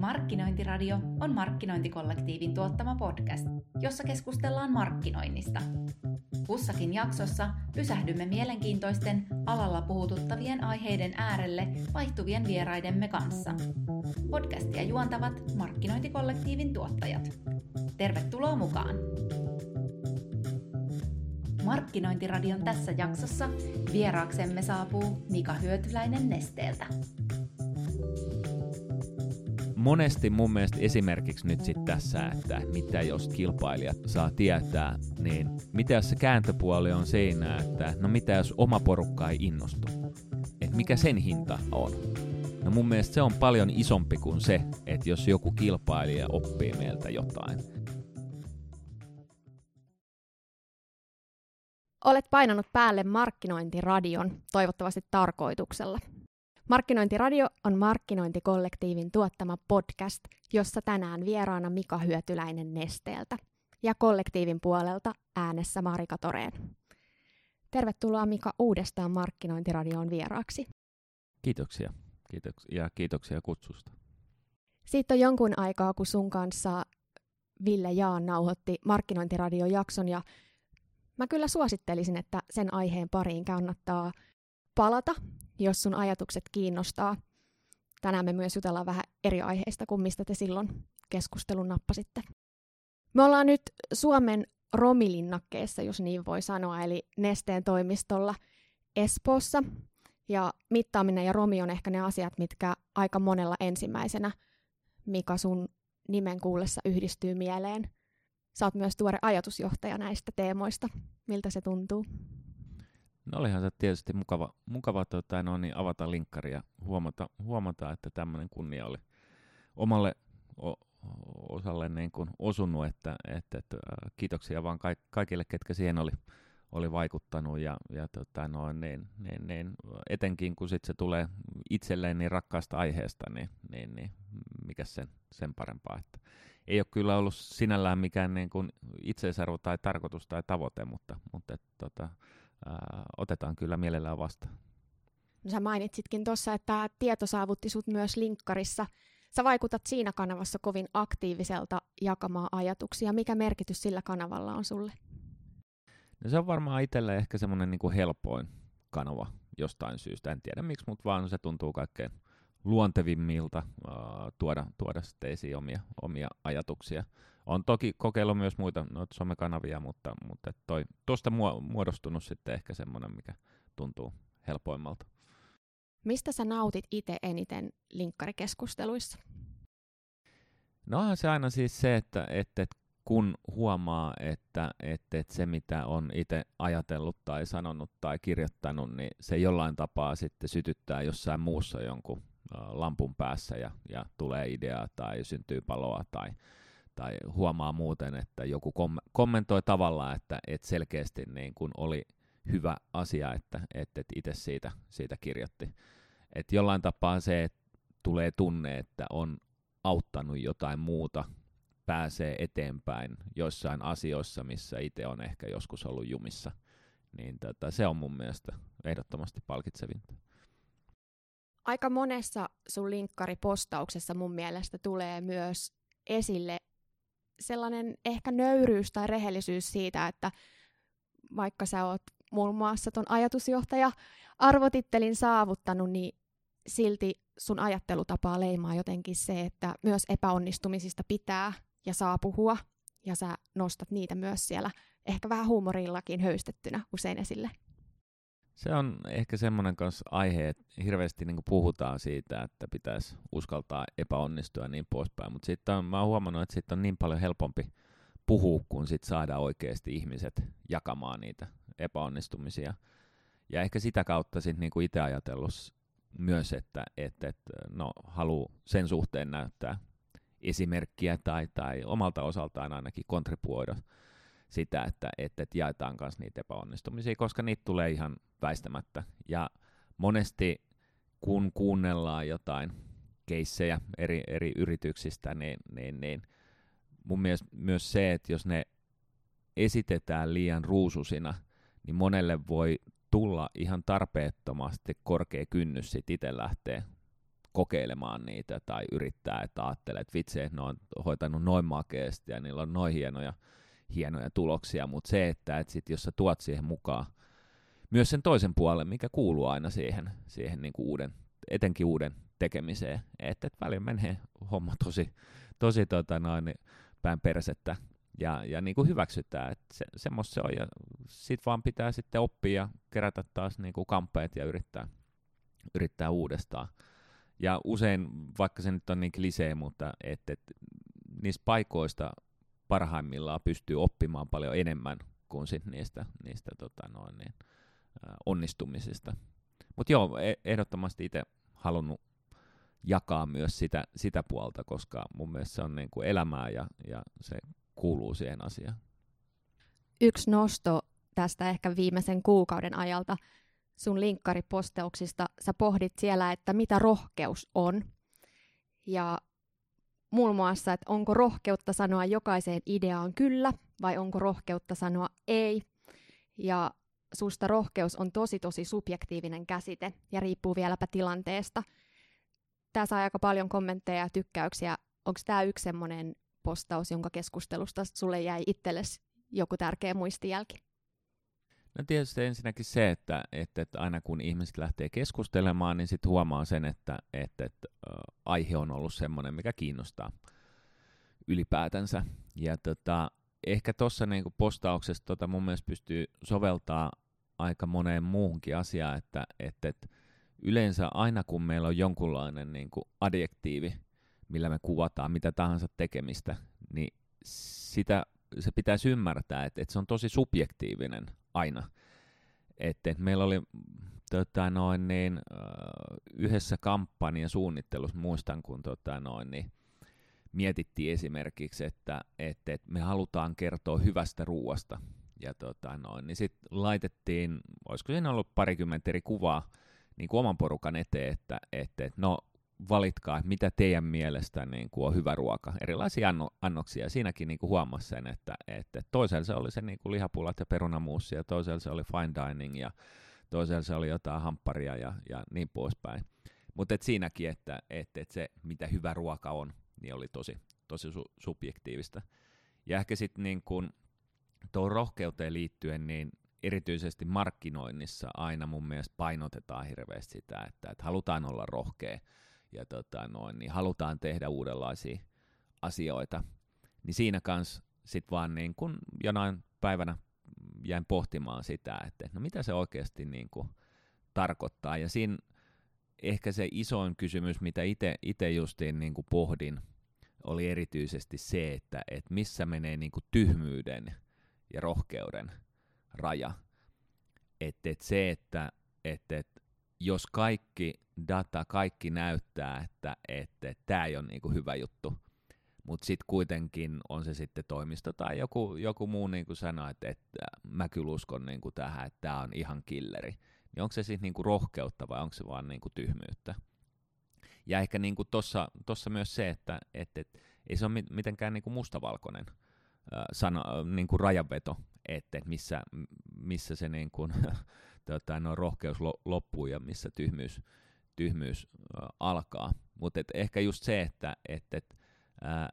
Markkinointiradio on markkinointikollektiivin tuottama podcast, jossa keskustellaan markkinoinnista. Kussakin jaksossa pysähdymme mielenkiintoisten alalla puhututtavien aiheiden äärelle vaihtuvien vieraidemme kanssa. Podcastia juontavat markkinointikollektiivin tuottajat. Tervetuloa mukaan! Markkinointiradion tässä jaksossa vieraaksemme saapuu Mika Hyötyläinen Nesteeltä monesti mun mielestä esimerkiksi nyt sitten tässä, että mitä jos kilpailijat saa tietää, niin mitä jos se kääntöpuoli on siinä, että no mitä jos oma porukka ei innostu? Että mikä sen hinta on? No mun mielestä se on paljon isompi kuin se, että jos joku kilpailija oppii meiltä jotain. Olet painanut päälle markkinointiradion, toivottavasti tarkoituksella. Markkinointiradio on markkinointikollektiivin tuottama podcast, jossa tänään vieraana Mika Hyötyläinen Nesteeltä ja kollektiivin puolelta äänessä Marika Toreen. Tervetuloa Mika uudestaan Markkinointiradioon vieraaksi. Kiitoksia. Kiitoksia ja kiitoksia kutsusta. Siitä on jonkun aikaa, kun sun kanssa Ville Jaan nauhoitti Markkinointiradiojakson ja mä kyllä suosittelisin, että sen aiheen pariin kannattaa palata jos sun ajatukset kiinnostaa. Tänään me myös jutellaan vähän eri aiheista kuin mistä te silloin keskustelun nappasitte. Me ollaan nyt Suomen romilinnakkeessa, jos niin voi sanoa, eli Nesteen toimistolla Espoossa. Ja mittaaminen ja romi on ehkä ne asiat, mitkä aika monella ensimmäisenä, mikä sun nimen kuullessa yhdistyy mieleen. Saat myös tuore ajatusjohtaja näistä teemoista. Miltä se tuntuu? No olihan se tietysti mukava, mukava tota, no, niin avata linkkari ja huomata, huomata että tämmöinen kunnia oli omalle o, osalle niin kuin osunut, että, että, että kiitoksia vaan kaik, kaikille, ketkä siihen oli, oli vaikuttanut ja, ja tota, no, niin, niin, niin, etenkin kun sit se tulee itselleen niin rakkaasta aiheesta, niin, niin, niin mikä sen, sen parempaa. Että ei ole kyllä ollut sinällään mikään niin kuin itseisarvo tai tarkoitus tai tavoite, mutta, mutta että, tota, ää, otetaan kyllä mielellään vastaan. No sä mainitsitkin tuossa, että tieto saavutti sut myös linkkarissa. Sä vaikutat siinä kanavassa kovin aktiiviselta jakamaan ajatuksia. Mikä merkitys sillä kanavalla on sulle? No se on varmaan itselle ehkä semmoinen niin helpoin kanava jostain syystä. En tiedä miksi, mutta vaan se tuntuu kaikkein luontevimmilta uh, tuoda, tuoda sitten esiin omia, omia ajatuksia. On toki kokeillut myös muita noita somekanavia, mutta, mutta toi, tuosta muodostunut sitten ehkä semmoinen, mikä tuntuu helpoimmalta. Mistä sä nautit itse eniten linkkarikeskusteluissa? No onhan se aina siis se, että, että, että kun huomaa, että, että, että se mitä on itse ajatellut tai sanonut tai kirjoittanut, niin se jollain tapaa sitten sytyttää jossain muussa jonkun lampun päässä ja, ja tulee ideaa tai syntyy paloa tai, tai huomaa muuten, että joku kom- kommentoi tavallaan, että, että selkeästi niin kuin oli hyvä asia, että, että, että itse siitä, siitä kirjoitti. Et jollain tapaa se, että tulee tunne, että on auttanut jotain muuta, pääsee eteenpäin joissain asioissa, missä itse on ehkä joskus ollut jumissa, niin tota, se on mun mielestä ehdottomasti palkitsevinta. Aika monessa sun linkkaripostauksessa mun mielestä tulee myös esille sellainen ehkä nöyryys tai rehellisyys siitä, että vaikka sä oot muun muassa ton ajatusjohtaja arvotittelin saavuttanut, niin silti sun ajattelutapaa leimaa jotenkin se, että myös epäonnistumisista pitää ja saa puhua, ja sä nostat niitä myös siellä ehkä vähän huumorillakin höystettynä usein esille. Se on ehkä semmoinen kanssa aihe, että hirveästi niin puhutaan siitä, että pitäisi uskaltaa epäonnistua ja niin poispäin, mutta sitten on, mä oon huomannut, että sitten on niin paljon helpompi puhua, kun sit saadaan oikeasti ihmiset jakamaan niitä epäonnistumisia. Ja ehkä sitä kautta sitten niin itse ajatellut myös, että, että, että no, haluaa sen suhteen näyttää esimerkkiä tai, tai omalta osaltaan ainakin kontribuoida sitä, että, että, että jaetaan kanssa niitä epäonnistumisia, koska niitä tulee ihan väistämättä. Ja monesti kun kuunnellaan jotain keissejä eri, eri yrityksistä, niin, niin, niin mun mielestä myös se, että jos ne esitetään liian ruususina, niin monelle voi tulla ihan tarpeettomasti korkea kynnys sit itse lähteä kokeilemaan niitä tai yrittää, että ajattelee, että vitsi, ne on hoitanut noin makeasti ja niillä on noin hienoja, hienoja tuloksia, mutta se, että, että sit, jos sä tuot siihen mukaan myös sen toisen puolen, mikä kuuluu aina siihen, siihen niin kuin uuden, etenkin uuden tekemiseen, että, että välillä menee homma tosi, tosi tota noin, päin persettä ja, ja niin kuin hyväksytään, että se, semmoista se on ja sit vaan pitää sitten oppia ja kerätä taas niin kuin kampeet ja yrittää, yrittää uudestaan. Ja usein, vaikka se nyt on niin klisee, mutta et, et, niistä paikoista parhaimmillaan pystyy oppimaan paljon enemmän kuin sit niistä, niistä tota noin, niin, onnistumisista. Mutta joo, e, ehdottomasti itse halunnut jakaa myös sitä, sitä puolta, koska mun mielestä se on niin kuin elämää ja, ja se kuuluu siihen asiaan. Yksi nosto tästä ehkä viimeisen kuukauden ajalta sun linkkariposteuksista. Sä pohdit siellä, että mitä rohkeus on. Ja muun muassa, että onko rohkeutta sanoa jokaiseen ideaan kyllä vai onko rohkeutta sanoa ei. Ja susta rohkeus on tosi tosi subjektiivinen käsite ja riippuu vieläpä tilanteesta. Tämä saa aika paljon kommentteja ja tykkäyksiä. Onko tämä yksi semmoinen postaus, jonka keskustelusta sulle jäi itsellesi joku tärkeä muistijälki? No tietysti ensinnäkin se, että, että, että aina kun ihmiset lähtee keskustelemaan, niin sitten huomaa sen, että, että, että aihe on ollut semmoinen, mikä kiinnostaa ylipäätänsä. Ja tota, ehkä tuossa niinku postauksessa tota mun mielestä pystyy soveltaa aika moneen muuhunkin asiaan, että, että, että yleensä aina kun meillä on jonkunlainen niinku adjektiivi, millä me kuvataan mitä tahansa tekemistä, niin sitä, se pitäisi ymmärtää, että, että se on tosi subjektiivinen aina. Että, että meillä oli tota noin, niin, yhdessä kampanjan suunnittelussa, muistan kun tota noin, niin, mietittiin esimerkiksi, että, että, että me halutaan kertoa hyvästä ruuasta. Ja tota noin, niin sitten laitettiin, olisiko siinä ollut parikymmentä eri kuvaa niin kuin oman porukan eteen, että, että, että no valitkaa, että mitä teidän mielestä niin kuin on hyvä ruoka. Erilaisia anno, annoksia. Siinäkin niin kuin huomasi sen, että, että toisella se oli se niin kuin lihapulat ja perunamuussi ja toisella se oli fine dining ja toisella se oli jotain hampparia ja, ja niin poispäin. Mutta et siinäkin, että et, et se mitä hyvä ruoka on, niin oli tosi, tosi su- subjektiivista. Ja ehkä sitten niin kun tuohon rohkeuteen liittyen, niin erityisesti markkinoinnissa aina mun mielestä painotetaan hirveästi sitä, että, että halutaan olla rohkea ja tota noin, niin halutaan tehdä uudenlaisia asioita. Niin siinä kanssa sitten vaan niin kun jonain päivänä jäin pohtimaan sitä, että no mitä se oikeasti niin kuin tarkoittaa. Ja siinä ehkä se isoin kysymys, mitä itse justiin niin pohdin, oli erityisesti se, että, että missä menee niin kuin tyhmyyden ja rohkeuden raja. Että et se, että et, et, jos kaikki data, kaikki näyttää, että tämä et, et, ei ole niin kuin hyvä juttu, mutta sitten kuitenkin on se sitten toimisto tai joku, joku muu niin kuin sanoo, että, että mä kyllä uskon niin kuin tähän, että tämä on ihan killeri, niin onko se sitten niin kuin rohkeutta vai onko se vaan niin kuin tyhmyyttä? Ja ehkä niin kuin tossa, myös se, että et, et, ei se ole mitenkään niin kuin mustavalkoinen äh, sana, niin kuin rajanveto, että et missä, missä se niin kuin, tota, no, rohkeus loppuu ja missä tyhmyys, tyhmyys äh, alkaa. Mutta ehkä just se, että et, et, äh,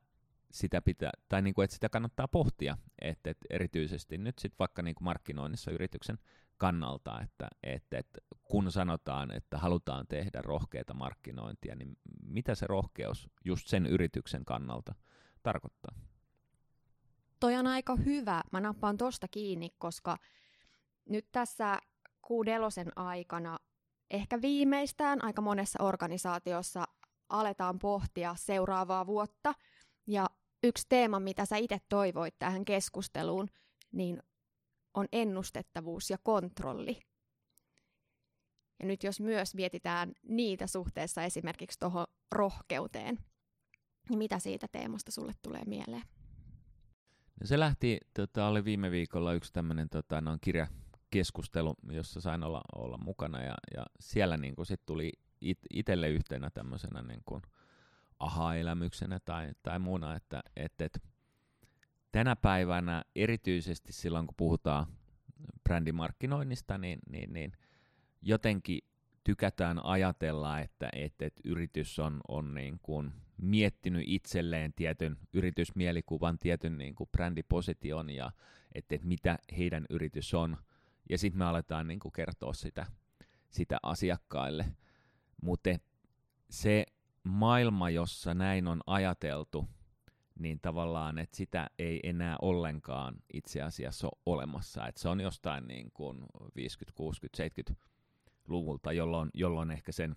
sitä pitää, tai niin kuin, että sitä kannattaa pohtia, että, että erityisesti nyt sitten vaikka niin kuin markkinoinnissa yrityksen kannalta, että, että, että kun sanotaan, että halutaan tehdä rohkeita markkinointia, niin mitä se rohkeus just sen yrityksen kannalta tarkoittaa? Toi on aika hyvä. Mä nappaan tosta kiinni, koska nyt tässä kuudelosen aikana ehkä viimeistään aika monessa organisaatiossa aletaan pohtia seuraavaa vuotta. Ja yksi teema, mitä sä itse toivoit tähän keskusteluun, niin on ennustettavuus ja kontrolli. Ja nyt jos myös mietitään niitä suhteessa esimerkiksi tuohon rohkeuteen, niin mitä siitä teemasta sulle tulee mieleen? No se lähti, tota, oli viime viikolla yksi tämmöinen tota, noin kirjakeskustelu, jossa sain olla, olla mukana ja, ja siellä niin sit tuli it, itselle yhtenä tämmöisenä niin kuin aha-elämyksenä tai, tai muuna, että et, et, tänä päivänä erityisesti silloin, kun puhutaan brändimarkkinoinnista, niin, niin, niin jotenkin tykätään ajatella, että, että, että yritys on, on niin kuin miettinyt itselleen tietyn yritysmielikuvan, tietyn niin kuin brändiposition ja että, että mitä heidän yritys on. Ja sitten me aletaan niin kuin kertoa sitä, sitä asiakkaille. Mutta se maailma, jossa näin on ajateltu, niin tavallaan, että sitä ei enää ollenkaan itse asiassa ole olemassa. Että se on jostain niin kuin 50, 60, 70-luvulta, jolloin, jolloin ehkä sen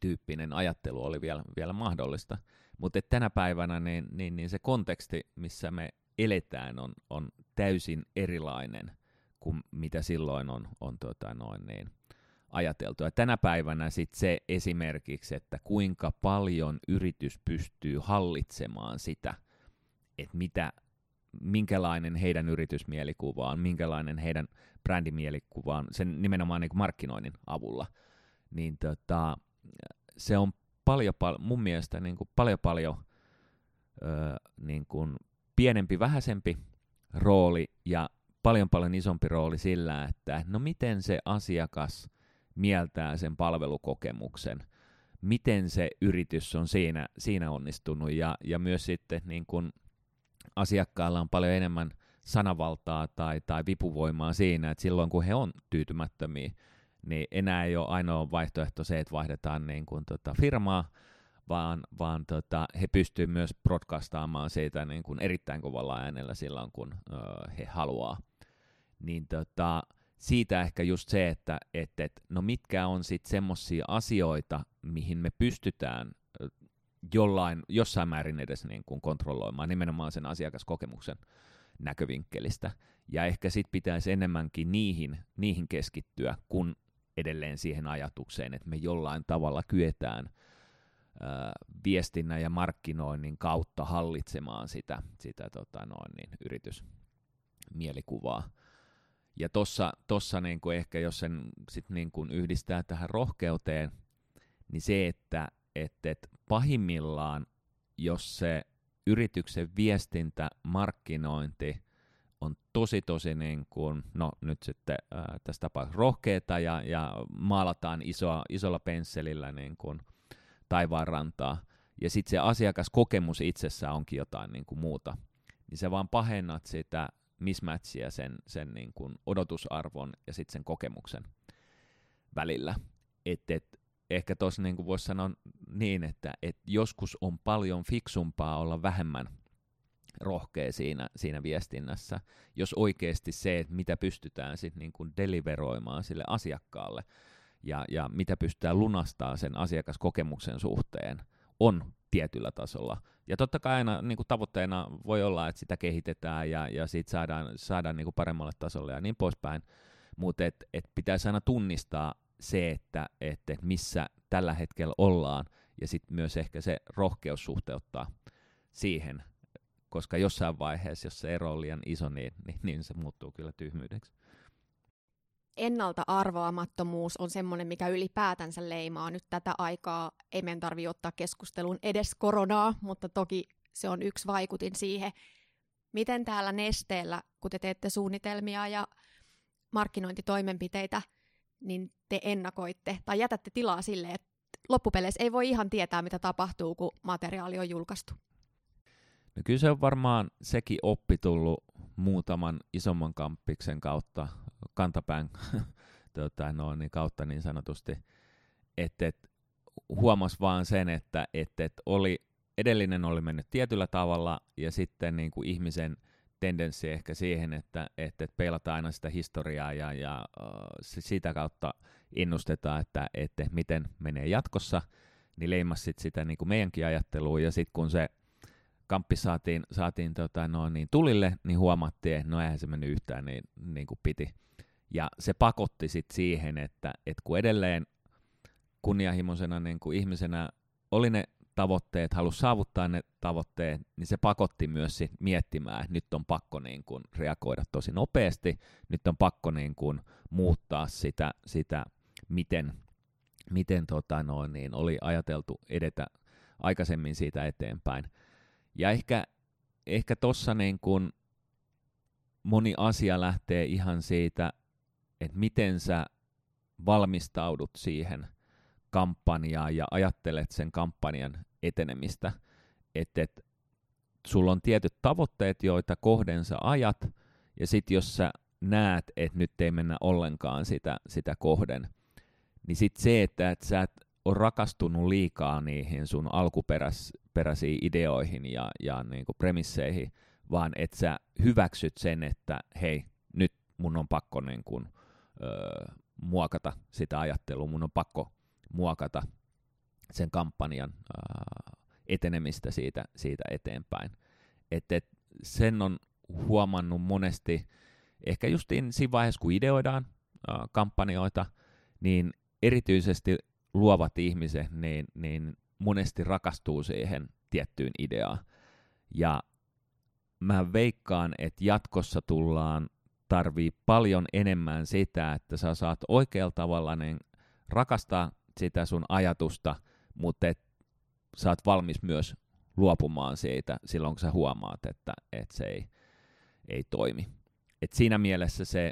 tyyppinen ajattelu oli vielä, vielä mahdollista. Mutta tänä päivänä niin, niin, niin se konteksti, missä me eletään, on, on täysin erilainen kuin mitä silloin on, on tota noin niin, ajateltu. Ja tänä päivänä sit se esimerkiksi, että kuinka paljon yritys pystyy hallitsemaan sitä, että mitä, minkälainen heidän yritysmielikuvaan, on, minkälainen heidän brändimielikuva on, sen nimenomaan niin markkinoinnin avulla, niin tota, se on paljon, pal- mun mielestä niin kuin paljon paljon öö, niin kuin pienempi, vähäisempi rooli ja paljon paljon isompi rooli sillä, että no miten se asiakas mieltää sen palvelukokemuksen, miten se yritys on siinä, siinä onnistunut ja, ja myös sitten niin kun asiakkaalla on paljon enemmän sanavaltaa tai, tai vipuvoimaa siinä, että silloin kun he on tyytymättömiä, niin enää ei ole ainoa vaihtoehto se, että vaihdetaan niin kuin tota firmaa, vaan, vaan tota, he pystyvät myös broadcastaamaan siitä niin kuin erittäin kovalla äänellä silloin, kun ö, he haluaa. Niin tota, siitä ehkä just se, että et, et, no mitkä on sitten semmoisia asioita, mihin me pystytään jollain, jossain määrin edes niin kuin kontrolloimaan nimenomaan sen asiakaskokemuksen näkövinkkelistä. Ja ehkä sitten pitäisi enemmänkin niihin, niihin keskittyä, kun edelleen siihen ajatukseen, että me jollain tavalla kyetään ää, viestinnän ja markkinoinnin kautta hallitsemaan sitä, sitä tota noin, niin, yritysmielikuvaa. Ja tossa, tossa niin kuin ehkä jos sen sit niin kuin yhdistää tähän rohkeuteen, niin se, että et, et pahimmillaan, jos se yrityksen viestintä, markkinointi on tosi tosi niin kuin, no nyt sitten ää, tässä tapauksessa rohkeeta ja, ja maalataan isoa, isolla pensselillä niin kuin taivaanrantaa, ja sitten se asiakaskokemus itsessään onkin jotain niin kuin muuta, niin se vaan pahennat sitä mismatchia sen, sen niin kuin odotusarvon ja sitten sen kokemuksen välillä. Et, et, ehkä tuossa niin voisi sanoa niin, että et joskus on paljon fiksumpaa olla vähemmän rohkea siinä, siinä viestinnässä, jos oikeasti se, että mitä pystytään sitten niin kuin deliveroimaan sille asiakkaalle ja, ja mitä pystytään lunastaa sen asiakaskokemuksen suhteen, on tietyllä tasolla. Ja totta kai aina niin kuin tavoitteena voi olla, että sitä kehitetään ja, ja siitä saadaan, saadaan niin kuin paremmalle tasolle ja niin poispäin. Mutta et, et pitäisi aina tunnistaa se, että et, et missä tällä hetkellä ollaan ja sitten myös ehkä se rohkeus suhteuttaa siihen, koska jossain vaiheessa, jos se ero on liian iso, niin, niin, niin se muuttuu kyllä tyhmyydeksi ennalta arvaamattomuus on semmoinen, mikä ylipäätänsä leimaa nyt tätä aikaa. Ei meidän tarvitse ottaa keskusteluun edes koronaa, mutta toki se on yksi vaikutin siihen. Miten täällä nesteellä, kun te teette suunnitelmia ja markkinointitoimenpiteitä, niin te ennakoitte tai jätätte tilaa sille, että loppupeleissä ei voi ihan tietää, mitä tapahtuu, kun materiaali on julkaistu? No kyllä se on varmaan sekin oppi tullut muutaman isomman kamppiksen kautta, kantapään tota, no, niin kautta niin sanotusti, että et, huomas vaan sen, että et, et oli, edellinen oli mennyt tietyllä tavalla ja sitten niin kuin ihmisen tendenssi ehkä siihen, että et, et peilataan aina sitä historiaa ja, ja uh, sitä kautta ennustetaan, että, että miten menee jatkossa, niin leimas sit sitä niin kuin meidänkin ajattelua ja sitten kun se kamppi saatiin, saatiin tota, no, niin tulille, niin huomattiin, että no eihän se mennyt yhtään niin, niin kuin piti. Ja se pakotti sit siihen, että, että kun edelleen kunnianhimoisena niin kuin ihmisenä oli ne tavoitteet, halusi saavuttaa ne tavoitteet, niin se pakotti myös sit miettimään, että nyt on pakko niin kuin reagoida tosi nopeasti, nyt on pakko niin kuin muuttaa sitä, sitä miten, miten tota noin, niin oli ajateltu edetä aikaisemmin siitä eteenpäin. Ja ehkä, ehkä tuossa niin kun moni asia lähtee ihan siitä, että miten sä valmistaudut siihen kampanjaan ja ajattelet sen kampanjan etenemistä, että et, sulla on tietyt tavoitteet, joita kohden sä ajat, ja sitten jos sä näet, että nyt ei mennä ollenkaan sitä, sitä kohden, niin sitten se, että et sä et ole rakastunut liikaa niihin sun alkuperäisiin ideoihin ja, ja niin kuin premisseihin, vaan että sä hyväksyt sen, että hei, nyt mun on pakko niin öö, muokata sitä ajattelua, mun on pakko muokata sen kampanjan öö, etenemistä siitä, siitä eteenpäin. Et, et sen on huomannut monesti, ehkä justiin siinä vaiheessa, kun ideoidaan öö, kampanjoita, niin erityisesti luovat ihmiset, niin, niin monesti rakastuu siihen tiettyyn ideaan. Ja mä veikkaan, että jatkossa tullaan tarvii paljon enemmän sitä, että sä saat oikealla tavalla niin rakastaa sitä sun ajatusta, mutta et sä oot valmis myös luopumaan siitä silloin, kun sä huomaat, että, että se ei, ei toimi. Et siinä mielessä se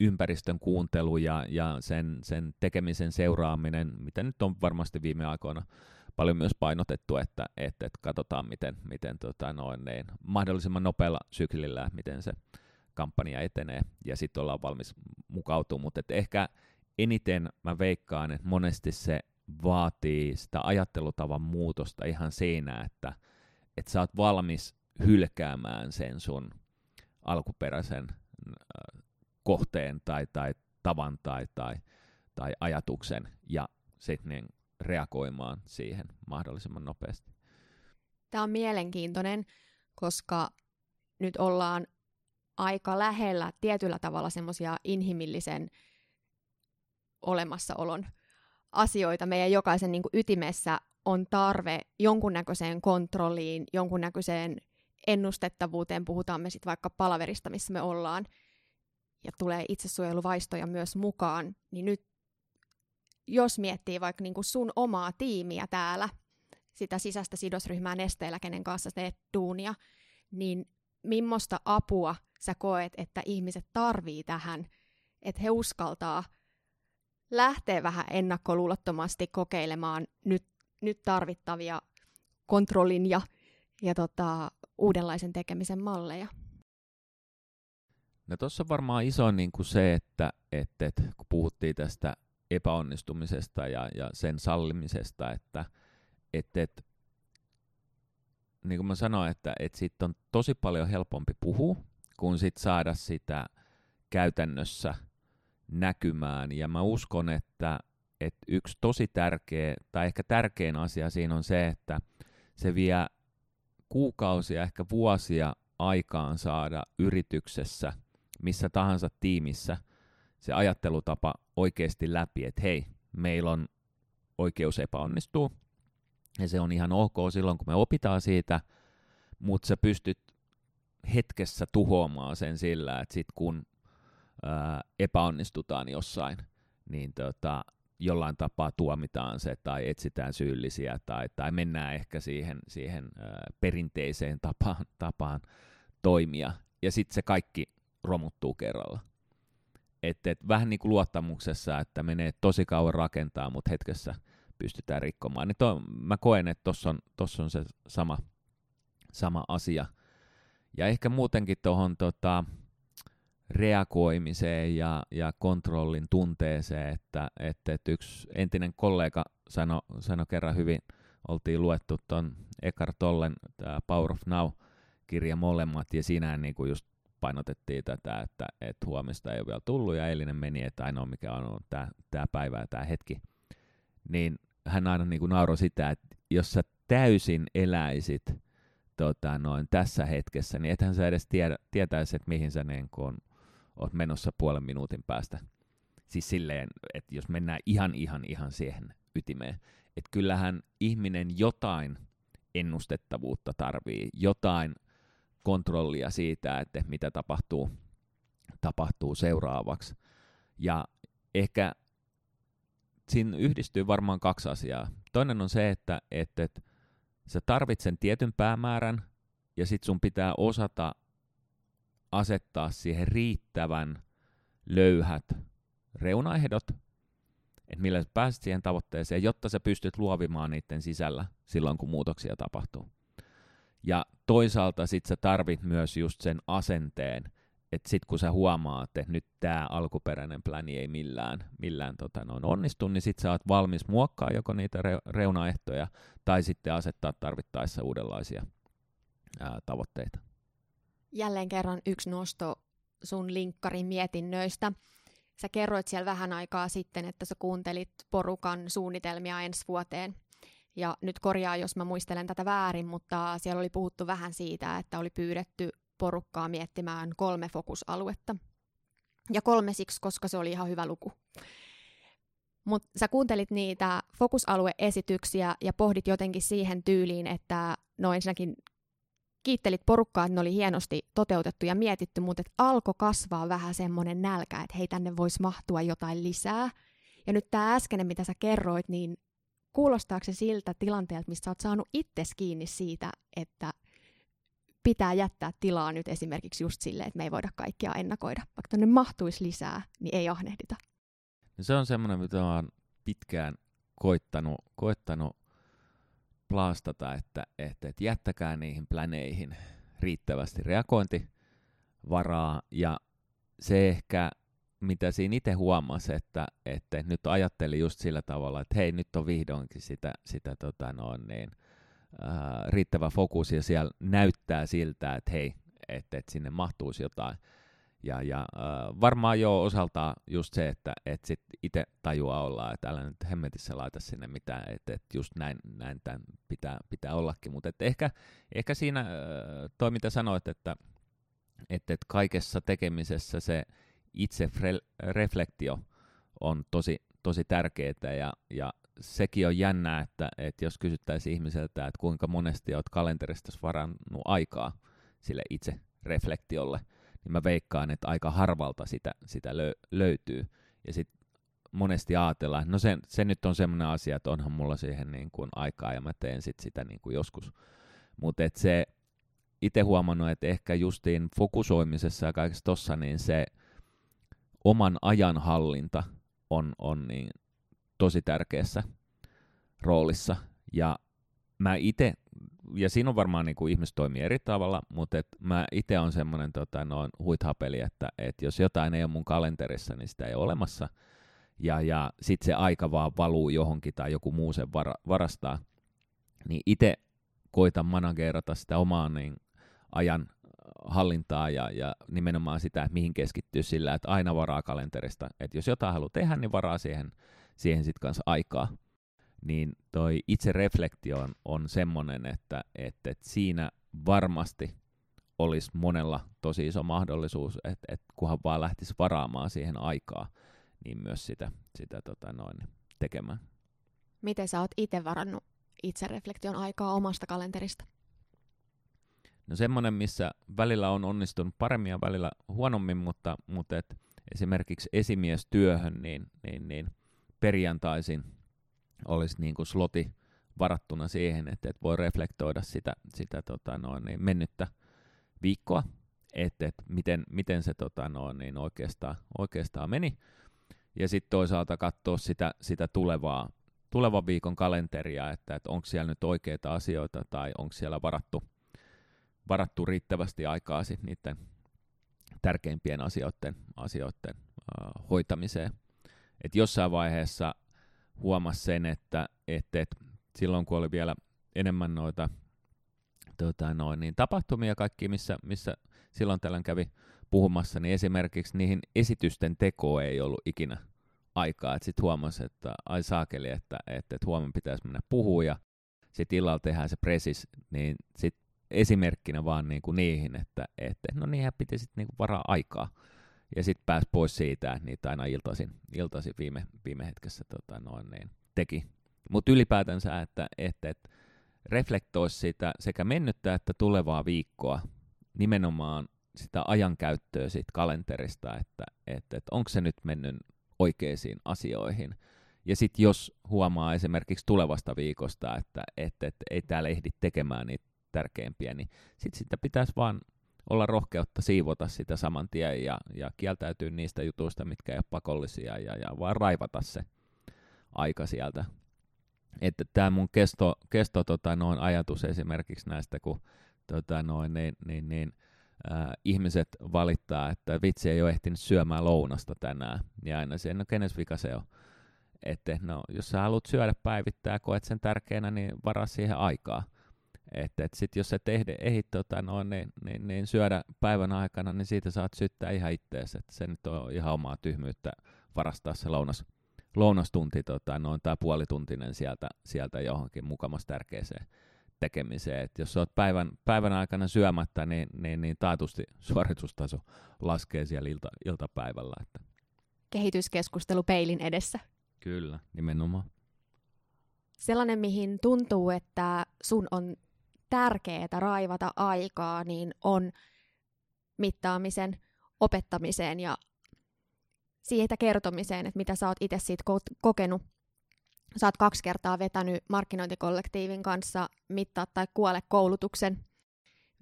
ympäristön kuuntelu ja, ja sen, sen tekemisen seuraaminen, mitä nyt on varmasti viime aikoina paljon myös painotettu, että, että, että katsotaan, miten, miten tota noin, niin, mahdollisimman nopealla syklillä, miten se kampanja etenee, ja sitten ollaan valmis mukautumaan, mutta ehkä eniten mä veikkaan, että monesti se vaatii sitä ajattelutavan muutosta ihan siinä, että, että sä oot valmis hylkäämään sen sun alkuperäisen äh, kohteen tai, tai tavan tai, tai, tai ajatuksen ja sitten niin reagoimaan siihen mahdollisimman nopeasti. Tämä on mielenkiintoinen, koska nyt ollaan aika lähellä tietyllä tavalla semmoisia inhimillisen olemassaolon asioita. Meidän jokaisen niin kuin ytimessä on tarve jonkunnäköiseen kontrolliin, jonkunnäköiseen ennustettavuuteen, puhutaan me sitten vaikka palaverista, missä me ollaan, ja tulee itsesuojeluvaistoja myös mukaan, niin nyt jos miettii vaikka niin kuin sun omaa tiimiä täällä, sitä sisäistä sidosryhmää nesteellä, kenen kanssa teet duunia, niin millaista apua sä koet, että ihmiset tarvii tähän, että he uskaltaa lähteä vähän ennakkoluulottomasti kokeilemaan nyt, nyt tarvittavia kontrollin ja, ja tota, uudenlaisen tekemisen malleja? No tuossa varmaan iso niin kuin se, että, että, että kun puhuttiin tästä epäonnistumisesta ja, ja sen sallimisesta, että, että, että niin kuin mä sanoin, että, että siitä on tosi paljon helpompi puhua, kun sit saada sitä käytännössä näkymään. Ja mä uskon, että, että yksi tosi tärkeä, tai ehkä tärkein asia siinä on se, että se vie kuukausia, ehkä vuosia aikaan saada yrityksessä, missä tahansa tiimissä, se ajattelutapa oikeasti läpi, että hei, meillä on oikeus epäonnistua, ja se on ihan ok silloin, kun me opitaan siitä, mutta sä pystyt hetkessä tuhoamaan sen sillä, että sit kun ää, epäonnistutaan jossain, niin tota, jollain tapaa tuomitaan se tai etsitään syyllisiä tai, tai mennään ehkä siihen, siihen ää, perinteiseen tapaan, tapaan toimia. Ja sitten se kaikki romuttuu kerralla. Et, et, vähän niin kuin luottamuksessa, että menee tosi kauan rakentaa, mutta hetkessä pystytään rikkomaan. Niin to, mä koen, että tuossa on, on se sama, sama asia. Ja ehkä muutenkin tuohon tota, reagoimiseen ja, ja kontrollin tunteeseen, että, että, että yksi entinen kollega sanoi sano kerran hyvin, oltiin luettu tuon Eckhart Tollen Power of Now-kirja molemmat, ja niin kuin just painotettiin tätä, että, että huomista ei ole vielä tullut, ja eilinen meni, että ainoa mikä on, on tämä, tämä päivä ja tämä hetki. Niin hän aina niin kuin nauroi sitä, että jos sä täysin eläisit tota, noin tässä hetkessä, niin ethän sä edes tiedä, tietäisi, että mihin sä niin kun, oot menossa puolen minuutin päästä. Siis silleen, että jos mennään ihan, ihan, ihan siihen ytimeen. Että kyllähän ihminen jotain ennustettavuutta tarvii, jotain kontrollia siitä, että mitä tapahtuu, tapahtuu seuraavaksi. Ja ehkä siinä yhdistyy varmaan kaksi asiaa. Toinen on se, että, että, että sä tarvitset sen tietyn päämäärän, ja sit sun pitää osata asettaa siihen riittävän löyhät reunaehdot, että millä sä pääset siihen tavoitteeseen, jotta sä pystyt luovimaan niiden sisällä silloin, kun muutoksia tapahtuu. Ja toisaalta sit sä tarvit myös just sen asenteen, että sit kun sä huomaat, että nyt tämä alkuperäinen pläni ei millään, millään tota, noin onnistu, niin sit sä oot valmis muokkaa joko niitä re- reunaehtoja tai sitten asettaa tarvittaessa uudenlaisia ää, tavoitteita. Jälleen kerran yksi nosto sun linkkarin mietinnöistä. Sä kerroit siellä vähän aikaa sitten, että sä kuuntelit porukan suunnitelmia ensi vuoteen. Ja nyt korjaa, jos mä muistelen tätä väärin, mutta siellä oli puhuttu vähän siitä, että oli pyydetty porukkaa miettimään kolme fokusaluetta. Ja kolme siksi, koska se oli ihan hyvä luku. Mutta sä kuuntelit niitä fokusalueesityksiä ja pohdit jotenkin siihen tyyliin, että no ensinnäkin kiittelit porukkaa, että ne oli hienosti toteutettu ja mietitty, mutta et alkoi kasvaa vähän semmoinen nälkä, että hei tänne voisi mahtua jotain lisää. Ja nyt tämä äskeinen, mitä sä kerroit, niin kuulostaako se siltä tilanteelta, mistä sä oot saanut itses kiinni siitä, että pitää jättää tilaa nyt esimerkiksi just silleen, että me ei voida kaikkia ennakoida. Vaikka tänne mahtuisi lisää, niin ei ahnehdita. No se on semmoinen, mitä mä oon pitkään koittanut, koittanut plaastata, että, että, että jättäkää niihin pläneihin riittävästi reagointivaraa. Ja se ehkä, mitä siinä itse huomasi, että, että nyt ajatteli just sillä tavalla, että hei, nyt on vihdoinkin sitä, sitä tota noin, niin, ää, riittävä fokus ja siellä näyttää siltä, että hei, että, että sinne mahtuisi jotain. Ja, ja äh, varmaan jo osaltaan just se, että et itse tajuaa olla, että älä nyt hemmetissä laita sinne mitään, että et just näin, näin tämän pitää, pitää ollakin. Mutta ehkä, ehkä siinä äh, toi, mitä sanoit, että et, et kaikessa tekemisessä se itse reflektio on tosi, tosi tärkeää ja, ja sekin on jännää, että, että jos kysyttäisiin ihmiseltä, että kuinka monesti olet kalenterista varannut aikaa sille itse reflektiolle – niin mä veikkaan, että aika harvalta sitä, sitä lö- löytyy. Ja sitten monesti ajatellaan, että no se, se nyt on semmoinen asia, että onhan mulla siihen niin kuin aikaa ja mä teen sit sitä niin kuin joskus. Mutta se itse huomannut, että ehkä justiin fokusoimisessa ja kaikessa tossa, niin se oman ajan hallinta on, on niin tosi tärkeässä roolissa. Ja mä itse ja siinä on varmaan niin kuin ihmiset toimii eri tavalla, mutta et mä itse on semmoinen tota, noin huithapeli, että et jos jotain ei ole mun kalenterissa, niin sitä ei ole olemassa. Ja, ja sitten se aika vaan valuu johonkin tai joku muu sen vara, varastaa. Niin itse koitan managerata sitä omaa niin, ajan hallintaa ja, ja nimenomaan sitä, että mihin keskittyy sillä, että aina varaa kalenterista. Että jos jotain haluaa tehdä, niin varaa siihen, siihen sitten kanssa aikaa niin toi itse reflektio on, on semmoinen, että, että, että siinä varmasti olisi monella tosi iso mahdollisuus, että, että kunhan vaan lähtisi varaamaan siihen aikaa, niin myös sitä, sitä tota noin, tekemään. Miten sä oot itse varannut itsereflektion aikaa omasta kalenterista? No semmoinen, missä välillä on onnistunut paremmin ja välillä huonommin, mutta, mutta et esimerkiksi esimiestyöhön, niin, niin, niin perjantaisin olisi niin kuin sloti varattuna siihen, että, että voi reflektoida sitä, sitä tota noin, niin mennyttä viikkoa, että, että miten, miten se tota noin, niin oikeastaan, oikeastaan meni. Ja sitten toisaalta katsoa sitä, sitä tulevaa, tulevan viikon kalenteria, että, että onko siellä nyt oikeita asioita tai onko siellä varattu, varattu riittävästi aikaa sit niiden tärkeimpien asioiden, asioiden uh, hoitamiseen. Et jossain vaiheessa huomasi sen, että, että, että silloin kun oli vielä enemmän noita tota noin, niin tapahtumia kaikki, missä, missä silloin tällöin kävi puhumassa, niin esimerkiksi niihin esitysten tekoon ei ollut ikinä aikaa. Sitten huomasi, että ai saakeli, että, että, että huomenna pitäisi mennä puhua ja sitten illalla tehdään se presis, niin sitten esimerkkinä vaan niin niihin, että, että no niinhän piti sitten niin varaa aikaa ja sitten pääsi pois siitä, että niitä aina iltaisin, iltaisin viime, viime hetkessä tota, noin, niin, teki. Mutta ylipäätänsä, että, että, että reflektoisi sitä sekä mennyttä että tulevaa viikkoa nimenomaan sitä ajankäyttöä siitä kalenterista, että, että, että onko se nyt mennyt oikeisiin asioihin. Ja sitten jos huomaa esimerkiksi tulevasta viikosta, että, että, että ei täällä ehdi tekemään niitä tärkeimpiä, niin sitten sitä pitäisi vaan olla rohkeutta siivota sitä saman tien ja, ja kieltäytyä niistä jutuista, mitkä ei ole pakollisia ja, ja vaan raivata se aika sieltä. Että tämä mun kesto, kesto tota, noin ajatus esimerkiksi näistä, kun tota, noin, niin, niin, niin, äh, ihmiset valittaa, että vitsi ei ole ehtinyt syömään lounasta tänään, niin aina se, no kenes vika se on? Että no, jos sä haluat syödä päivittää ja koet sen tärkeänä, niin varaa siihen aikaa. Että et sit jos sä ehdi, ehdit tota, no, niin, niin, niin, syödä päivän aikana, niin siitä saat syttää ihan ittees. Että se nyt on ihan omaa tyhmyyttä varastaa se lounas, lounastunti tota, noin, tai puolituntinen sieltä, sieltä johonkin mukamas tärkeeseen tekemiseen. Et jos olet päivän, päivän aikana syömättä, niin, niin, niin taatusti suoritustaso laskee siellä ilta, iltapäivällä. Että. Kehityskeskustelu peilin edessä. Kyllä, nimenomaan. Sellainen, mihin tuntuu, että sun on tärkeää raivata aikaa, niin on mittaamisen opettamiseen ja siitä kertomiseen, että mitä sä oot itse siitä ko- kokenut. Sä oot kaksi kertaa vetänyt markkinointikollektiivin kanssa mittaa tai kuole koulutuksen.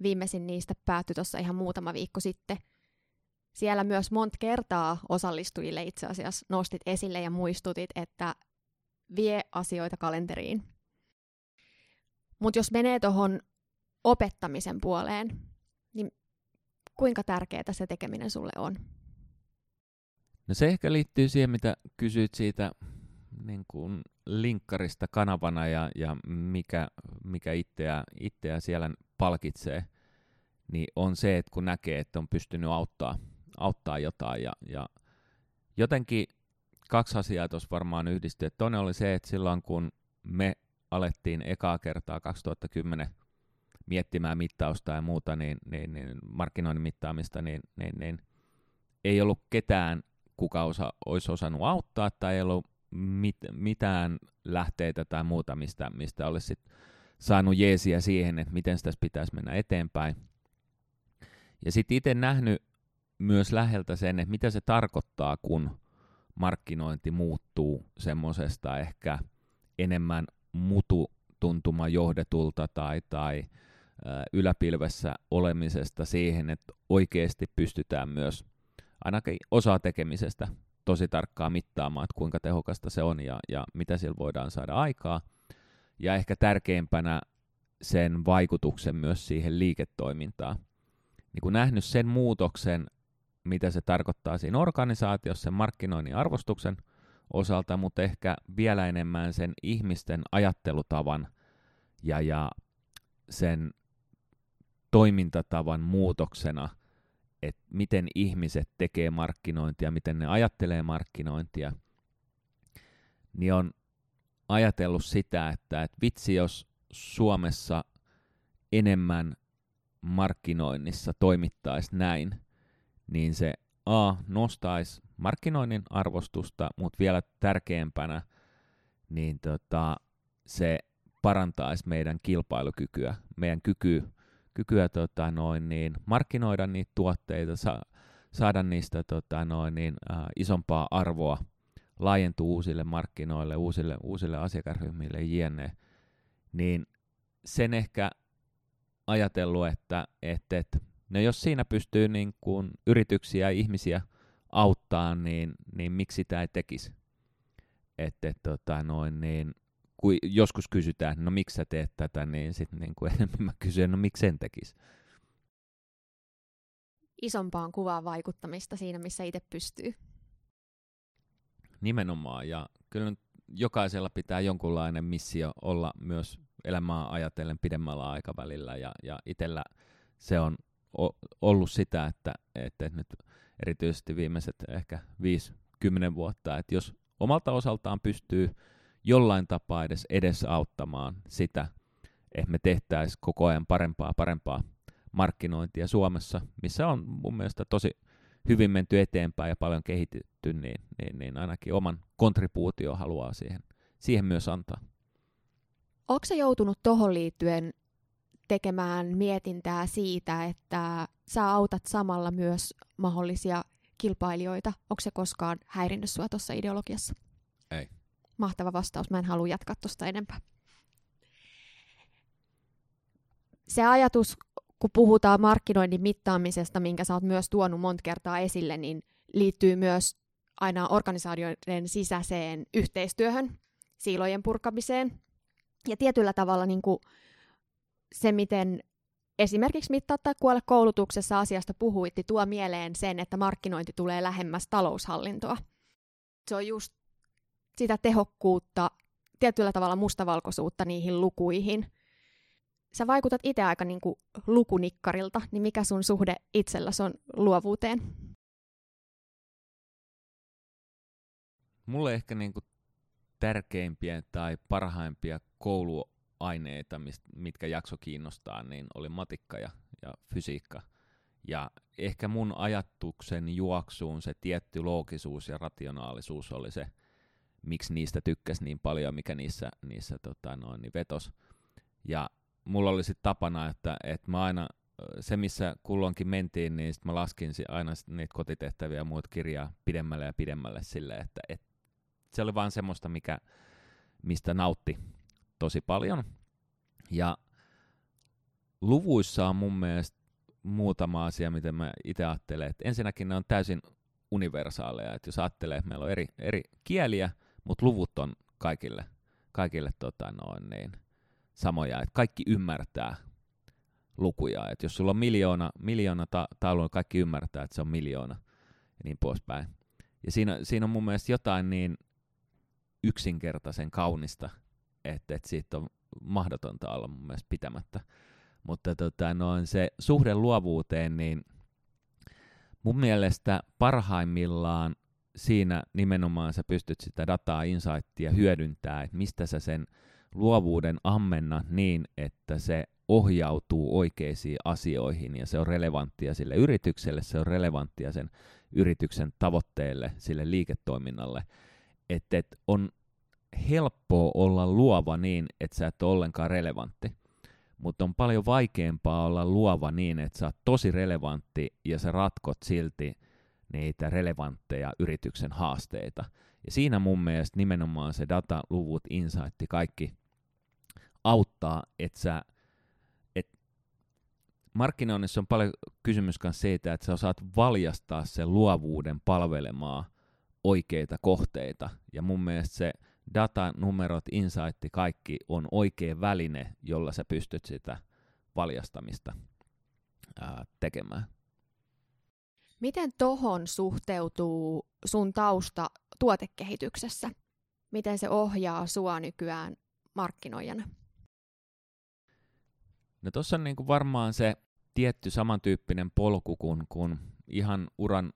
Viimeisin niistä päättyi tuossa ihan muutama viikko sitten. Siellä myös monta kertaa osallistujille itse asiassa nostit esille ja muistutit, että vie asioita kalenteriin. Mutta jos menee tuohon opettamisen puoleen, niin kuinka tärkeää se tekeminen sulle on? No se ehkä liittyy siihen, mitä kysyit siitä niin kuin linkkarista kanavana ja, ja mikä, mikä itseä, itseä siellä palkitsee, niin on se, että kun näkee, että on pystynyt auttaa, auttaa jotain. Ja, ja jotenkin kaksi asiaa tuossa varmaan yhdistyy. Toinen oli se, että silloin kun me alettiin ekaa kertaa 2010 miettimään mittausta ja muuta, niin, niin, niin markkinoinnin mittaamista, niin, niin, niin ei ollut ketään, kuka osa, olisi osannut auttaa, tai ei ollut mit, mitään lähteitä tai muuta, mistä, mistä olisi sit saanut jeesiä siihen, että miten sitä pitäisi mennä eteenpäin. Ja sitten itse nähnyt myös läheltä sen, että mitä se tarkoittaa, kun markkinointi muuttuu semmoisesta ehkä enemmän mutu tuntuma johdetulta tai, tai yläpilvessä olemisesta siihen, että oikeasti pystytään myös ainakin osa tekemisestä tosi tarkkaan mittaamaan, että kuinka tehokasta se on ja, ja mitä sillä voidaan saada aikaa. Ja ehkä tärkeimpänä sen vaikutuksen myös siihen liiketoimintaan. Niin kun nähnyt sen muutoksen, mitä se tarkoittaa siinä organisaatiossa, sen markkinoinnin arvostuksen osalta, mutta ehkä vielä enemmän sen ihmisten ajattelutavan ja, ja sen toimintatavan muutoksena, että miten ihmiset tekee markkinointia, miten ne ajattelee markkinointia, niin on ajatellut sitä, että, että vitsi jos Suomessa enemmän markkinoinnissa toimittaisi näin, niin se A nostaisi markkinoinnin arvostusta, mutta vielä tärkeämpänä, niin tota, se parantaisi meidän kilpailukykyä, meidän kyky, kykyä tota, noin, niin, markkinoida niitä tuotteita, sa, saada niistä tota, noin, niin, äh, isompaa arvoa, laajentua uusille markkinoille, uusille, uusille asiakasryhmille jne. Niin sen ehkä ajatellut, että, että, että no jos siinä pystyy niin kuin yrityksiä ja ihmisiä auttaa, niin, niin miksi sitä ei tekisi? Että et, tota, noin, niin, kun joskus kysytään, no miksi sä teet tätä, niin sitten niin kuin enemmän mä kysyn, no miksi sen tekisi? Isompaan kuvaan vaikuttamista siinä, missä itse pystyy. Nimenomaan, ja kyllä nyt jokaisella pitää jonkunlainen missio olla myös elämää ajatellen pidemmällä aikavälillä, ja, ja itsellä se on ollut sitä, että, että nyt erityisesti viimeiset ehkä 5-10 vuotta, että jos omalta osaltaan pystyy jollain tapaa edes edesauttamaan sitä, että me tehtäisiin koko ajan parempaa parempaa markkinointia Suomessa, missä on mun mielestä tosi hyvin menty eteenpäin ja paljon kehitetty, niin, niin, niin ainakin oman kontribuutio haluaa siihen, siihen myös antaa. Onko se joutunut tuohon liittyen tekemään mietintää siitä, että sä autat samalla myös mahdollisia kilpailijoita. Onko se koskaan häirinnyt sua tuossa ideologiassa? Ei. Mahtava vastaus. Mä en halua jatkaa tuosta enempää. Se ajatus kun puhutaan markkinoinnin mittaamisesta, minkä sä oot myös tuonut monta kertaa esille, niin liittyy myös aina organisaatioiden sisäiseen yhteistyöhön, siilojen purkamiseen. Ja tietyllä tavalla niin kuin se, miten esimerkiksi mittaa tai kuolle koulutuksessa asiasta puhuitti, tuo mieleen sen, että markkinointi tulee lähemmäs taloushallintoa. Se on just sitä tehokkuutta, tietyllä tavalla mustavalkoisuutta niihin lukuihin. Sä vaikutat itse aika niin kuin lukunikkarilta, niin mikä sun suhde itselläsi on luovuuteen? Mulle ehkä niin kuin tärkeimpiä tai parhaimpia kouluaineita, mitkä jakso kiinnostaa, niin oli matikka ja, ja fysiikka. Ja ehkä mun ajatuksen juoksuun se tietty loogisuus ja rationaalisuus oli se, miksi niistä tykkäsi niin paljon, mikä niissä, niissä tota, noin, niin vetos. Ja mulla oli sitten tapana, että, että mä aina, se missä kulloinkin mentiin, niin sit mä laskin aina niitä kotitehtäviä ja muut kirjaa pidemmälle ja pidemmälle silleen, että et, se oli vaan semmoista, mikä, mistä nautti tosi paljon. Ja luvuissa on mun mielestä muutama asia, miten mä itse ajattelen. Että ensinnäkin ne on täysin universaaleja. Että jos ajattelee, että meillä on eri, eri kieliä, mutta luvut on kaikille, kaikille tota noin, niin, samoja. Että kaikki ymmärtää lukuja. Että jos sulla on miljoona, miljoona ta- taulua, kaikki ymmärtää, että se on miljoona ja niin poispäin. Ja siinä, siinä on mun mielestä jotain niin yksinkertaisen kaunista, että, että siitä on mahdotonta olla mun mielestä pitämättä. Mutta tota, noin se suhde luovuuteen, niin mun mielestä parhaimmillaan siinä nimenomaan sä pystyt sitä dataa, insightia hyödyntää, että mistä sä sen luovuuden ammenna niin, että se ohjautuu oikeisiin asioihin ja se on relevanttia sille yritykselle, se on relevanttia sen yrityksen tavoitteelle, sille liiketoiminnalle. Että et on helppoa olla luova niin, että sä et ole ollenkaan relevantti. Mutta on paljon vaikeampaa olla luova niin, että sä oot tosi relevantti ja sä ratkot silti niitä relevantteja yrityksen haasteita. Ja siinä mun mielestä nimenomaan se data, luvut, insight, kaikki auttaa, että sä markkinoinnissa on paljon kysymys myös siitä, että sä osaat valjastaa sen luovuuden palvelemaan oikeita kohteita. Ja mun mielestä se data, numerot, insight, kaikki on oikea väline, jolla sä pystyt sitä valjastamista ää, tekemään. Miten tohon suhteutuu sun tausta tuotekehityksessä? Miten se ohjaa sua nykyään markkinoijana? No tuossa on niinku varmaan se tietty samantyyppinen polku kuin kun ihan uran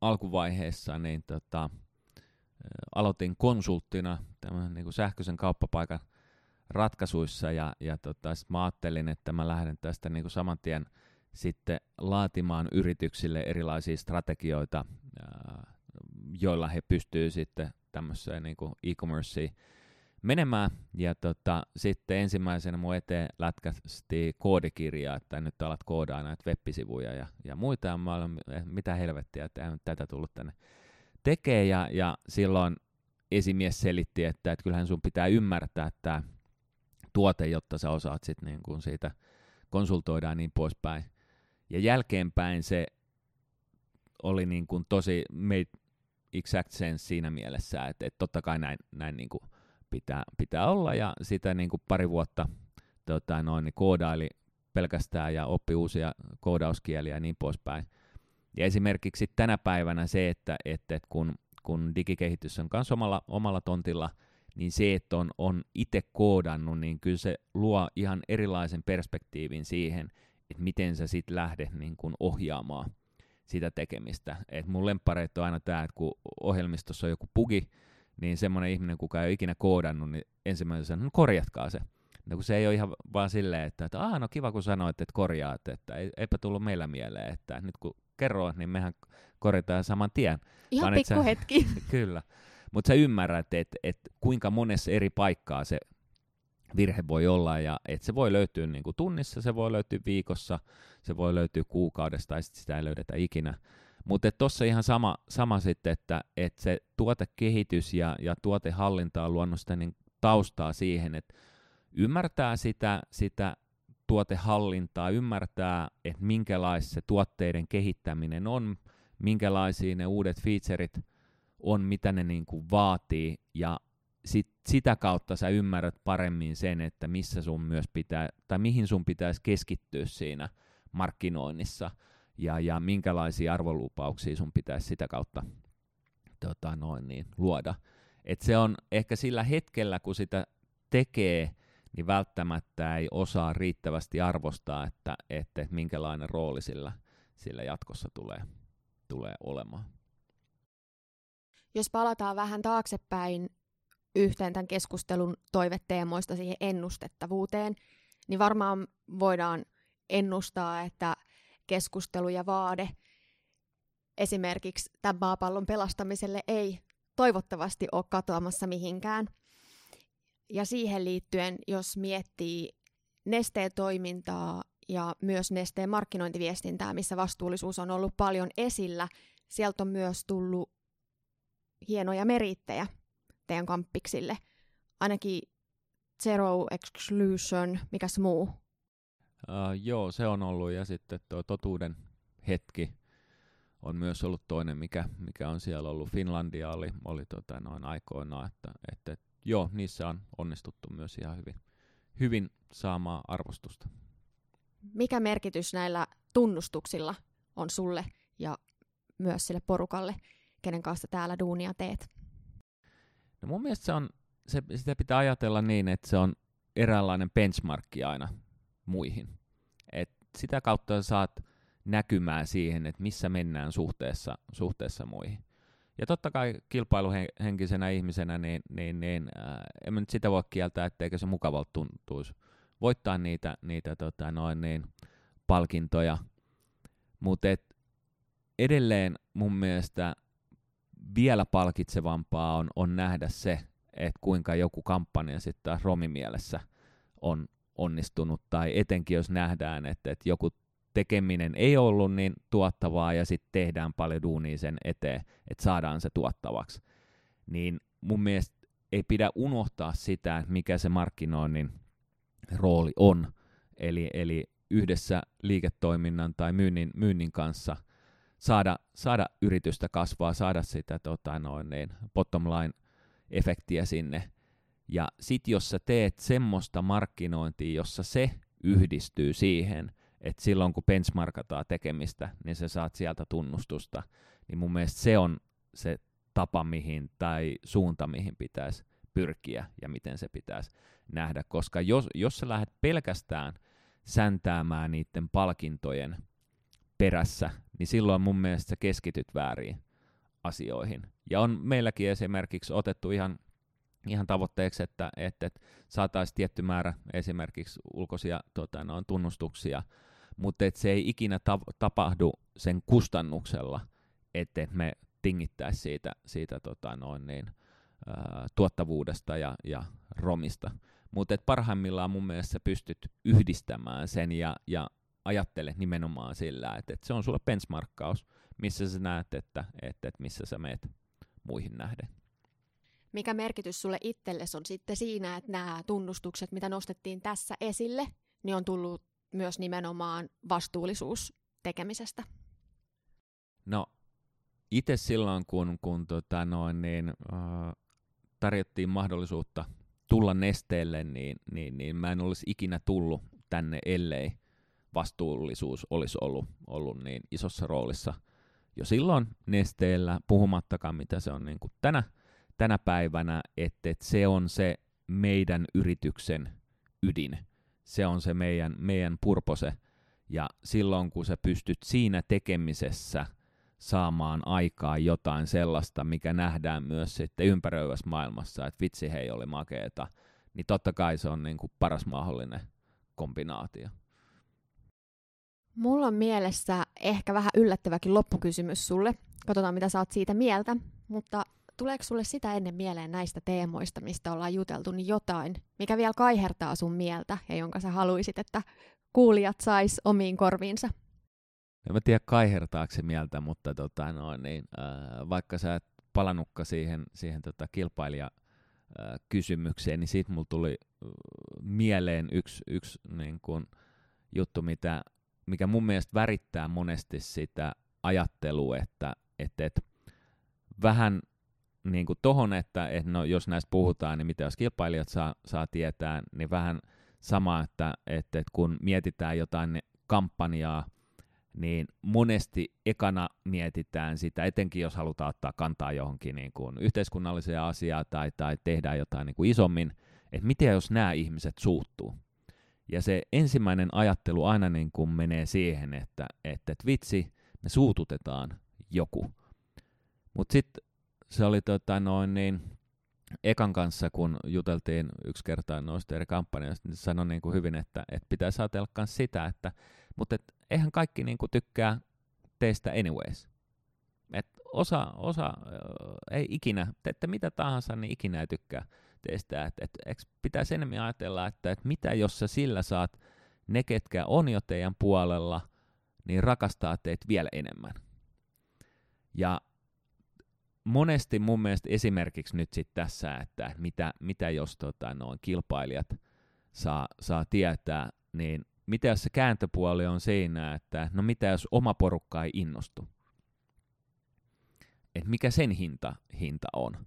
alkuvaiheessa, niin tota, aloitin konsulttina tämän niin kuin sähköisen kauppapaikan ratkaisuissa ja, ja tota, sit mä ajattelin, että mä lähden tästä niin kuin saman tien sitten laatimaan yrityksille erilaisia strategioita, joilla he pystyvät sitten tämmöiseen niin e-commerceen menemään. Ja tota, sitten ensimmäisenä mun eteen lätkästi koodikirjaa, että nyt alat koodaa näitä web-sivuja ja, ja muita. Ja mä olen, mitä helvettiä, että ei tätä tullut tänne tekee. Ja, ja silloin esimies selitti, että, että kyllähän sun pitää ymmärtää tämä tuote, jotta sä osaat sitten niin kuin siitä konsultoida ja niin poispäin. Ja jälkeenpäin se oli niin kuin tosi made exact sense siinä mielessä, että, että totta kai näin, näin niin kuin pitää, pitää olla, ja sitä niin kuin pari vuotta tota, noin, niin koodaili pelkästään ja oppi uusia koodauskieliä ja niin poispäin. Ja esimerkiksi tänä päivänä se, että, että, että kun, kun digikehitys on myös omalla, omalla tontilla, niin se, että on, on itse koodannut, niin kyllä se luo ihan erilaisen perspektiivin siihen, että miten sä sitten lähdet niin kun ohjaamaan sitä tekemistä. Et mun lemppareit on aina tämä, että kun ohjelmistossa on joku bugi, niin semmoinen ihminen, kuka ei ole ikinä koodannut, niin ensimmäisenä sanoo, no korjatkaa se. No kun se ei ole ihan vaan silleen, että, että no kiva kun sanoit, että korjaat, että eipä tullut meillä mieleen, että nyt kun kerroit, niin mehän korjataan saman tien. Ihan pikku hetki. kyllä. Mutta sä ymmärrät, että et kuinka monessa eri paikkaa se virhe voi olla, ja että se voi löytyä niin kuin tunnissa, se voi löytyä viikossa, se voi löytyä kuukaudesta, tai sitten sitä ei löydetä ikinä. Mutta tuossa ihan sama, sama sitten, että, että se tuotekehitys ja, ja tuotehallinta on luonut sitä niin taustaa siihen, että ymmärtää sitä, sitä tuotehallintaa, ymmärtää, että minkälaista se tuotteiden kehittäminen on, minkälaisia ne uudet featuret on, mitä ne niin kuin vaatii, ja sit, sitä kautta sä ymmärrät paremmin sen, että missä sun myös pitää, tai mihin sun pitäisi keskittyä siinä markkinoinnissa, ja, ja minkälaisia arvolupauksia sun pitäisi sitä kautta tota, noin, niin, luoda. Et se on ehkä sillä hetkellä, kun sitä tekee, niin välttämättä ei osaa riittävästi arvostaa, että, että minkälainen rooli sillä, sillä jatkossa tulee, tulee olemaan. Jos palataan vähän taaksepäin yhteen tämän keskustelun toiveteemoista siihen ennustettavuuteen, niin varmaan voidaan ennustaa, että keskustelu ja vaade esimerkiksi tämän maapallon pelastamiselle ei toivottavasti ole katoamassa mihinkään. Ja siihen liittyen, jos miettii nesteen toimintaa ja myös nesteen markkinointiviestintää, missä vastuullisuus on ollut paljon esillä, sieltä on myös tullut hienoja merittejä teidän kampiksille. Ainakin Zero Exclusion, mikäs muu? Uh, joo, se on ollut, ja sitten tuo totuuden hetki on myös ollut toinen, mikä, mikä on siellä ollut. Finlandia oli, oli tota noin aikoinaan, että, että joo, niissä on onnistuttu myös ihan hyvin, hyvin saamaan arvostusta. Mikä merkitys näillä tunnustuksilla on sulle ja myös sille porukalle, kenen kanssa täällä duunia teet? No mun mielestä se on, se, sitä pitää ajatella niin, että se on eräänlainen benchmarkki aina muihin. Et sitä kautta saat näkymään siihen, että missä mennään suhteessa, suhteessa muihin. Ja totta kai kilpailuhenkisenä ihmisenä, niin, niin, niin äh, en nyt sitä voi kieltää, etteikö se mukavalta tuntuisi voittaa niitä, niitä tota, noin niin, palkintoja. Mutta edelleen mun mielestä vielä palkitsevampaa on, on nähdä se, että kuinka joku kampanja sitten taas romimielessä on onnistunut, tai etenkin jos nähdään, että, että joku tekeminen ei ollut niin tuottavaa ja sitten tehdään paljon duunia sen eteen, että saadaan se tuottavaksi, niin mun mielestä ei pidä unohtaa sitä, mikä se markkinoinnin rooli on. Eli, eli yhdessä liiketoiminnan tai myynnin, myynnin kanssa saada, saada yritystä kasvaa, saada sitä tota noin, niin, bottom line efektiä sinne. Ja sit jos sä teet semmoista markkinointia, jossa se yhdistyy siihen, että silloin kun benchmarkataan tekemistä, niin sä saat sieltä tunnustusta, niin mun mielestä se on se tapa mihin tai suunta mihin pitäisi pyrkiä ja miten se pitäisi nähdä, koska jos, jos sä lähdet pelkästään säntäämään niiden palkintojen perässä, niin silloin mun mielestä sä keskityt väärin asioihin. Ja on meilläkin esimerkiksi otettu ihan, ihan tavoitteeksi, että, että, että saataisiin tietty määrä esimerkiksi ulkoisia tota, noin tunnustuksia mutta et se ei ikinä ta- tapahdu sen kustannuksella, että me tingittäisiin siitä, siitä tota noin niin, ää, tuottavuudesta ja, ja romista. Mutta parhaimmillaan mun mielestä sä pystyt yhdistämään sen ja, ja ajattelet nimenomaan sillä, että, että se on sulle benchmarkkaus, missä sä näet, että, että, että missä sä meet muihin nähden. Mikä merkitys sulle itsellesi on sitten siinä, että nämä tunnustukset, mitä nostettiin tässä esille, niin on tullut myös nimenomaan vastuullisuus tekemisestä? No itse silloin, kun, kun tota noin, niin, äh, tarjottiin mahdollisuutta tulla nesteelle, niin, niin, niin mä en olisi ikinä tullut tänne, ellei vastuullisuus olisi ollut, ollut niin isossa roolissa jo silloin nesteellä, puhumattakaan mitä se on niin kuin tänä, tänä päivänä, että, että se on se meidän yrityksen ydin se on se meidän, meidän purpose. Ja silloin kun sä pystyt siinä tekemisessä saamaan aikaa jotain sellaista, mikä nähdään myös sitten ympäröivässä maailmassa, että vitsi hei oli makeeta, niin totta kai se on niin kuin paras mahdollinen kombinaatio. Mulla on mielessä ehkä vähän yllättäväkin loppukysymys sulle. Katsotaan, mitä sä oot siitä mieltä. Mutta tuleeko sulle sitä ennen mieleen näistä teemoista, mistä ollaan juteltu, niin jotain, mikä vielä kaihertaa sun mieltä ja jonka sä haluaisit, että kuulijat sais omiin korviinsa? En mä tiedä kaihertaako se mieltä, mutta tota, no, niin, äh, vaikka sä et palannutkaan siihen, siihen tota, kilpailija kysymykseen, niin siitä mulla tuli mieleen yksi, yksi niin kun, juttu, mitä, mikä mun mielestä värittää monesti sitä ajattelua, että, että, että vähän niin kuin tohon, että, että no, jos näistä puhutaan, niin mitä jos kilpailijat saa, saa tietää, niin vähän sama, että, että, että kun mietitään jotain kampanjaa, niin monesti ekana mietitään sitä, etenkin jos halutaan ottaa kantaa johonkin niin kuin yhteiskunnalliseen asiaan tai, tai tehdään jotain niin kuin isommin, että miten jos nämä ihmiset suuttuu. Ja se ensimmäinen ajattelu aina niin kuin menee siihen, että, että, että vitsi, me suututetaan joku. Mutta sitten se oli tota noin niin, Ekan kanssa, kun juteltiin yksi kerta noista eri kampanjoista, niin sanoi niin kuin hyvin, että, että pitäisi ajatella myös sitä, että mutta et, eihän kaikki niin kuin tykkää teistä anyways. Et osa, osa äh, ei ikinä, teette mitä tahansa, niin ikinä ei tykkää teistä. Et, et, et pitäisi enemmän ajatella, että et mitä jos sä sillä saat ne, ketkä on jo teidän puolella, niin rakastaa teitä vielä enemmän. Ja monesti mun mielestä esimerkiksi nyt sitten tässä, että mitä, mitä jos tota, noin kilpailijat saa, saa tietää, niin mitä jos se kääntöpuoli on siinä, että no mitä jos oma porukka ei innostu? Et mikä sen hinta, hinta on?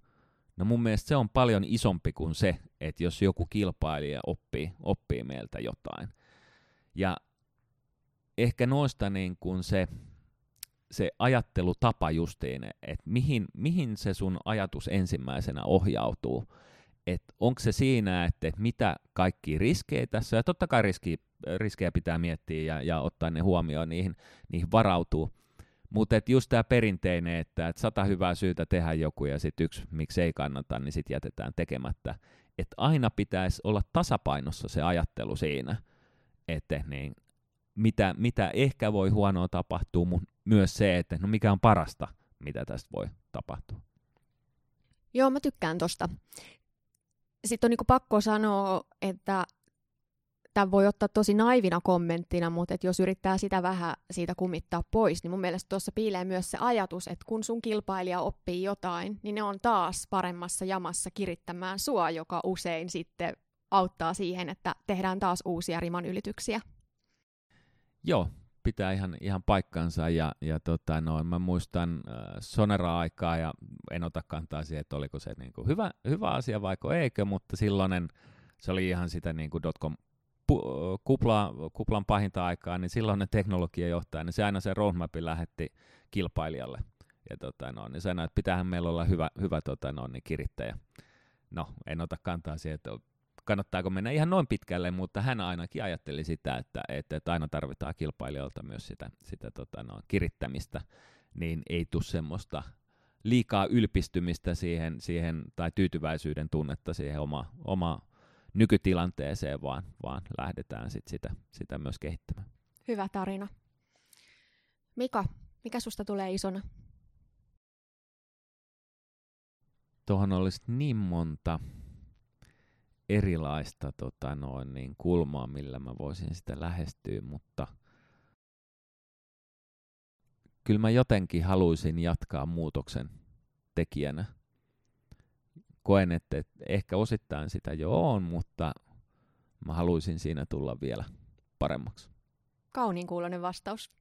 No mun mielestä se on paljon isompi kuin se, että jos joku kilpailija oppii, oppii meiltä jotain. Ja ehkä noista niin kuin se, se ajattelutapa justiin, että mihin, mihin se sun ajatus ensimmäisenä ohjautuu. Että onko se siinä, että, että mitä kaikki riskejä tässä, ja totta kai riski, riskejä pitää miettiä ja, ja ottaa ne huomioon, niihin, niihin varautuu. Mutta just tämä perinteinen, että et sata hyvää syytä tehdä joku ja sitten yksi, miksi ei kannata, niin sitten jätetään tekemättä. Että aina pitäisi olla tasapainossa se ajattelu siinä, että niin, mitä, mitä ehkä voi huonoa tapahtua, mutta myös se, että no mikä on parasta, mitä tästä voi tapahtua. Joo, mä tykkään tosta. Sitten on niinku pakko sanoa, että tämä voi ottaa tosi naivina kommenttina, mutta et jos yrittää sitä vähän siitä kumittaa pois, niin mun mielestä tuossa piilee myös se ajatus, että kun sun kilpailija oppii jotain, niin ne on taas paremmassa jamassa kirittämään sua, joka usein sitten auttaa siihen, että tehdään taas uusia riman ylityksiä. Joo, pitää ihan, ihan paikkansa ja, ja tota, no, mä muistan äh, Sonera-aikaa ja en ota kantaa siihen, että oliko se niin kuin hyvä, hyvä asia vai eikö, mutta silloinen se oli ihan sitä niin kuin dotcom pu- kupla, kuplan pahinta aikaa, niin silloin ne teknologiajohtaja, niin se aina se roadmapin lähetti kilpailijalle. Ja tota, no, niin sanoi, että pitäähän meillä olla hyvä, hyvä tota, no, niin kirittäjä. No, en ota kantaa siihen, että kannattaako mennä ihan noin pitkälle, mutta hän ainakin ajatteli sitä, että, että, että aina tarvitaan kilpailijoilta myös sitä, sitä tota, no, kirittämistä, niin ei tule semmoista liikaa ylpistymistä siihen, siihen tai tyytyväisyyden tunnetta siihen oma, oma nykytilanteeseen, vaan, vaan lähdetään sit sitä, sitä myös kehittämään. Hyvä tarina. Mika, mikä susta tulee isona? Tuohon olisi niin monta erilaista tota noin, niin kulmaa, millä mä voisin sitä lähestyä, mutta kyllä mä jotenkin haluaisin jatkaa muutoksen tekijänä koen, että, että ehkä osittain sitä jo on, mutta mä haluaisin siinä tulla vielä paremmaksi. Kauniin kuulonen vastaus.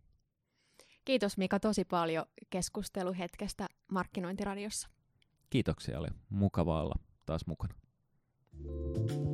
Kiitos Mika tosi paljon keskusteluhetkestä Markkinointiradiossa. Kiitoksia, oli mukava olla taas mukana. Thank you.